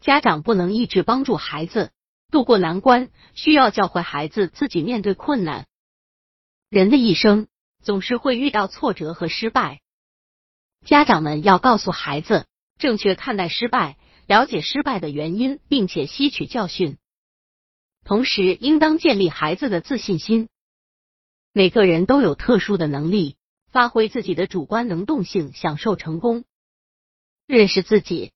家长不能一直帮助孩子渡过难关，需要教会孩子自己面对困难。人的一生总是会遇到挫折和失败，家长们要告诉孩子正确看待失败，了解失败的原因，并且吸取教训。同时，应当建立孩子的自信心。每个人都有特殊的能力，发挥自己的主观能动性，享受成功。认识自己。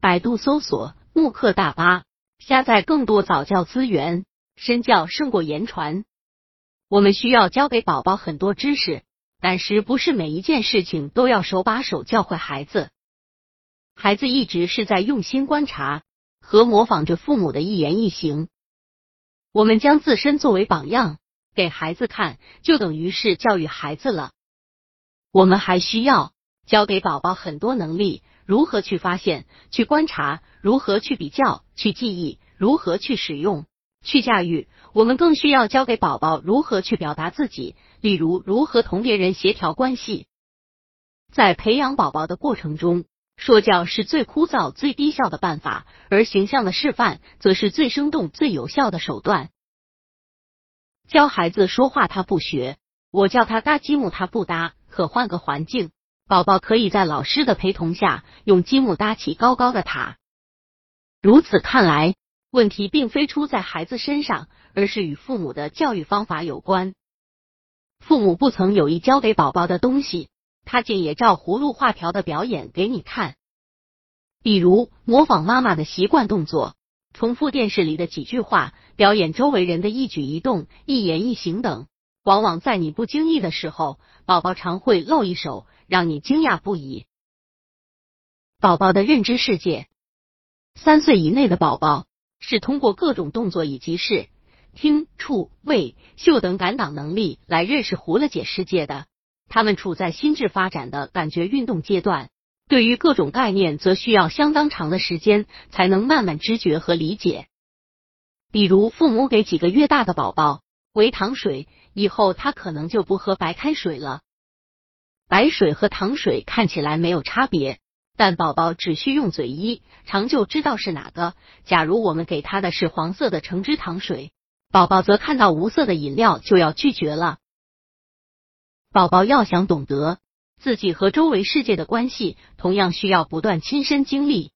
百度搜索慕课大巴，下载更多早教资源。身教胜过言传。我们需要教给宝宝很多知识，但是不是每一件事情都要手把手教会孩子。孩子一直是在用心观察和模仿着父母的一言一行。我们将自身作为榜样给孩子看，就等于是教育孩子了。我们还需要教给宝宝很多能力。如何去发现、去观察？如何去比较、去记忆？如何去使用、去驾驭？我们更需要教给宝宝如何去表达自己，例如如何同别人协调关系。在培养宝宝的过程中，说教是最枯燥、最低效的办法，而形象的示范则是最生动、最有效的手段。教孩子说话他不学，我叫他搭积木他不搭，可换个环境。宝宝可以在老师的陪同下用积木搭起高高的塔。如此看来，问题并非出在孩子身上，而是与父母的教育方法有关。父母不曾有意教给宝宝的东西，他竟也照葫芦画瓢的表演给你看。比如模仿妈妈的习惯动作，重复电视里的几句话，表演周围人的一举一动、一言一行等。往往在你不经意的时候，宝宝常会露一手，让你惊讶不已。宝宝的认知世界，三岁以内的宝宝是通过各种动作以及视、听、触、味、嗅等感党能力来认识胡了解世界的。他们处在心智发展的感觉运动阶段，对于各种概念则需要相当长的时间才能慢慢知觉和理解。比如，父母给几个月大的宝宝喂糖水。以后他可能就不喝白开水了。白水和糖水看起来没有差别，但宝宝只需用嘴一尝就知道是哪个。假如我们给他的是黄色的橙汁糖水，宝宝则看到无色的饮料就要拒绝了。宝宝要想懂得自己和周围世界的关系，同样需要不断亲身经历。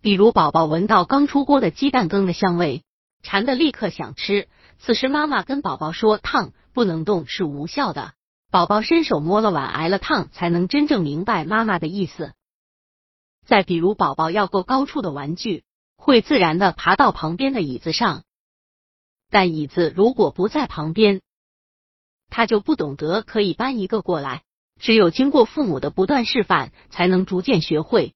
比如，宝宝闻到刚出锅的鸡蛋羹的香味，馋的立刻想吃。此时，妈妈跟宝宝说：“烫，不能动，是无效的。”宝宝伸手摸了碗，挨了烫，才能真正明白妈妈的意思。再比如，宝宝要够高处的玩具，会自然的爬到旁边的椅子上，但椅子如果不在旁边，他就不懂得可以搬一个过来。只有经过父母的不断示范，才能逐渐学会。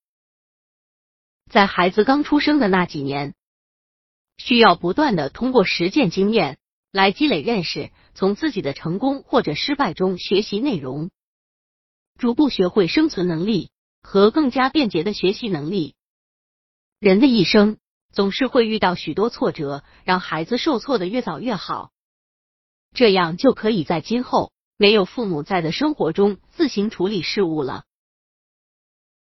在孩子刚出生的那几年。需要不断的通过实践经验来积累认识，从自己的成功或者失败中学习内容，逐步学会生存能力和更加便捷的学习能力。人的一生总是会遇到许多挫折，让孩子受挫的越早越好，这样就可以在今后没有父母在的生活中自行处理事物了。